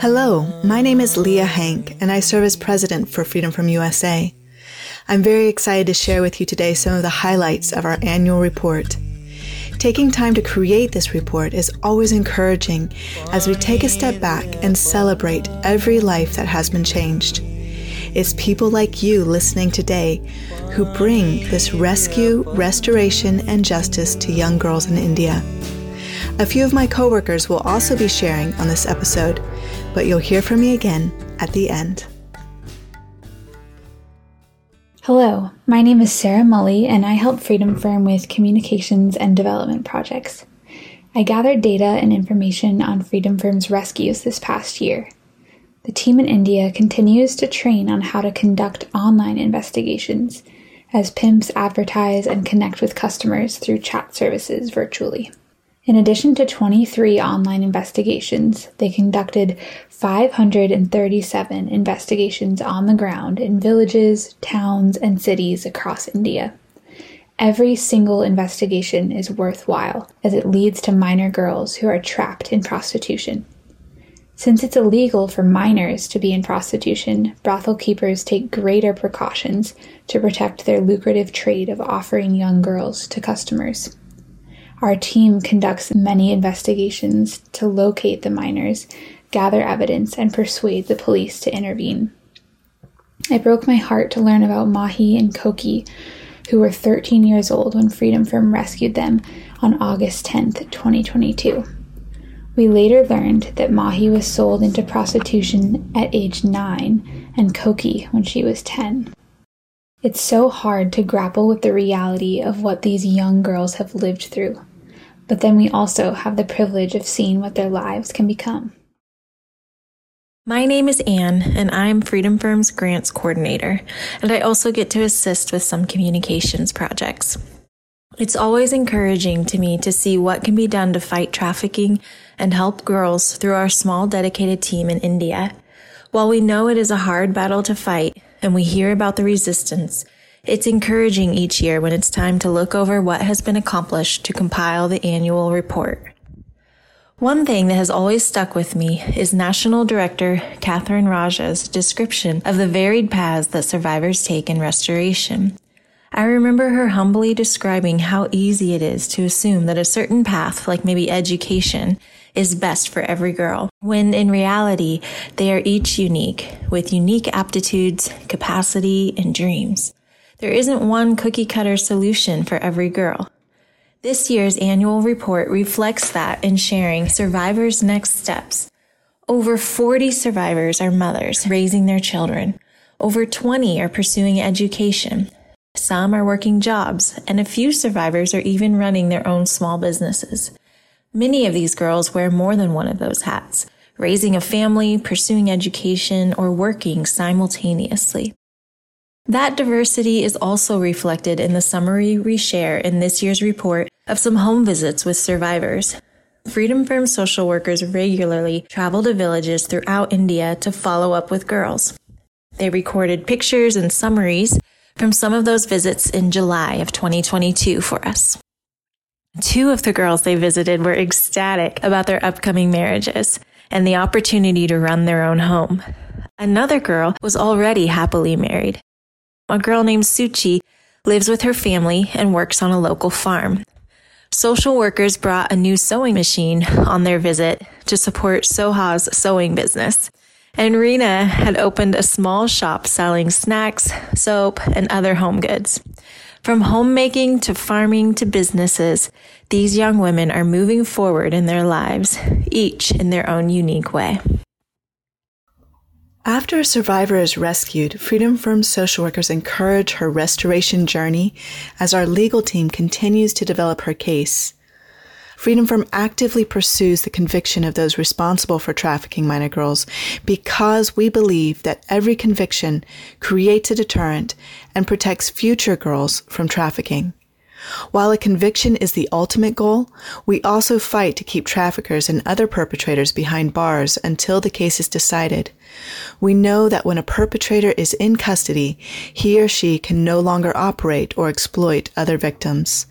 Hello, my name is Leah Hank, and I serve as president for Freedom Firm USA. I'm very excited to share with you today some of the highlights of our annual report. Taking time to create this report is always encouraging as we take a step back and celebrate every life that has been changed. It's people like you listening today who bring this rescue, restoration, and justice to young girls in India. A few of my coworkers will also be sharing on this episode, but you'll hear from me again at the end. Hello, my name is Sarah Mully, and I help Freedom Firm with communications and development projects. I gathered data and information on Freedom Firm's rescues this past year. The team in India continues to train on how to conduct online investigations as pimps advertise and connect with customers through chat services virtually. In addition to 23 online investigations, they conducted 537 investigations on the ground in villages, towns, and cities across India. Every single investigation is worthwhile as it leads to minor girls who are trapped in prostitution. Since it's illegal for minors to be in prostitution, brothel keepers take greater precautions to protect their lucrative trade of offering young girls to customers. Our team conducts many investigations to locate the minors, gather evidence, and persuade the police to intervene. It broke my heart to learn about Mahi and Koki, who were 13 years old when Freedom Firm rescued them on August 10, 2022. We later learned that Mahi was sold into prostitution at age 9 and Koki when she was 10. It's so hard to grapple with the reality of what these young girls have lived through but then we also have the privilege of seeing what their lives can become. My name is Anne, and I'm Freedom Firm's grants coordinator, and I also get to assist with some communications projects. It's always encouraging to me to see what can be done to fight trafficking and help girls through our small dedicated team in India. While we know it is a hard battle to fight and we hear about the resistance, it's encouraging each year when it's time to look over what has been accomplished to compile the annual report. One thing that has always stuck with me is National Director Catherine Raja's description of the varied paths that survivors take in restoration. I remember her humbly describing how easy it is to assume that a certain path, like maybe education, is best for every girl, when in reality, they are each unique, with unique aptitudes, capacity, and dreams. There isn't one cookie cutter solution for every girl. This year's annual report reflects that in sharing survivors' next steps. Over 40 survivors are mothers raising their children. Over 20 are pursuing education. Some are working jobs, and a few survivors are even running their own small businesses. Many of these girls wear more than one of those hats, raising a family, pursuing education, or working simultaneously. That diversity is also reflected in the summary we share in this year's report of some home visits with survivors. Freedom Firm social workers regularly travel to villages throughout India to follow up with girls. They recorded pictures and summaries from some of those visits in July of 2022 for us. Two of the girls they visited were ecstatic about their upcoming marriages and the opportunity to run their own home. Another girl was already happily married a girl named Suchi lives with her family and works on a local farm. Social workers brought a new sewing machine on their visit to support Soha's sewing business. And Rena had opened a small shop selling snacks, soap, and other home goods. From homemaking to farming to businesses, these young women are moving forward in their lives, each in their own unique way. After a survivor is rescued, Freedom Firm social workers encourage her restoration journey as our legal team continues to develop her case. Freedom Firm actively pursues the conviction of those responsible for trafficking minor girls because we believe that every conviction creates a deterrent and protects future girls from trafficking. While a conviction is the ultimate goal, we also fight to keep traffickers and other perpetrators behind bars until the case is decided. We know that when a perpetrator is in custody, he or she can no longer operate or exploit other victims.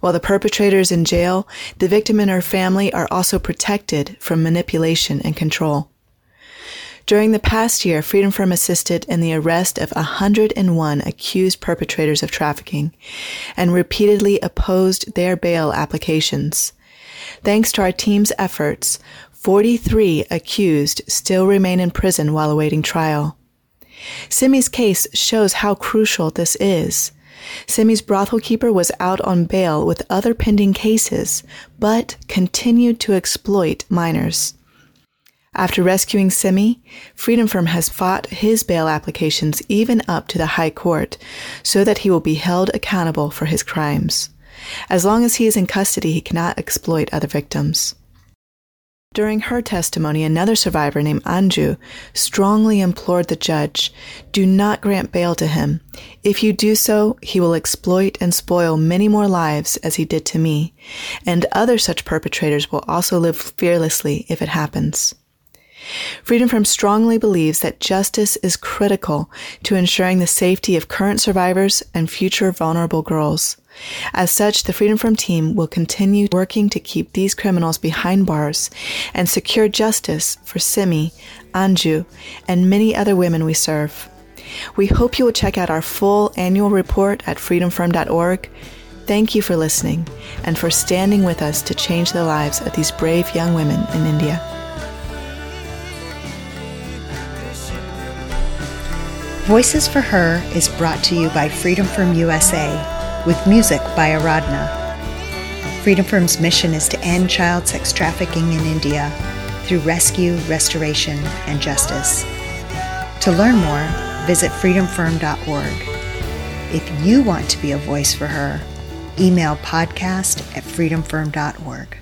While the perpetrator is in jail, the victim and her family are also protected from manipulation and control. During the past year, Freedom Firm assisted in the arrest of 101 accused perpetrators of trafficking and repeatedly opposed their bail applications. Thanks to our team's efforts, 43 accused still remain in prison while awaiting trial. Simi's case shows how crucial this is. Simi's brothel keeper was out on bail with other pending cases, but continued to exploit minors. After rescuing Simi, Freedom Firm has fought his bail applications even up to the High Court so that he will be held accountable for his crimes. As long as he is in custody, he cannot exploit other victims. During her testimony, another survivor named Anju strongly implored the judge, do not grant bail to him. If you do so, he will exploit and spoil many more lives as he did to me, and other such perpetrators will also live fearlessly if it happens. Freedom Firm strongly believes that justice is critical to ensuring the safety of current survivors and future vulnerable girls. As such, the Freedom Firm team will continue working to keep these criminals behind bars and secure justice for Simi, Anju, and many other women we serve. We hope you will check out our full annual report at freedomfirm.org. Thank you for listening and for standing with us to change the lives of these brave young women in India. Voices for Her is brought to you by Freedom Firm USA with music by Aradhna. Freedom Firm's mission is to end child sex trafficking in India through rescue, restoration, and justice. To learn more, visit freedomfirm.org. If you want to be a voice for her, email podcast at freedomfirm.org.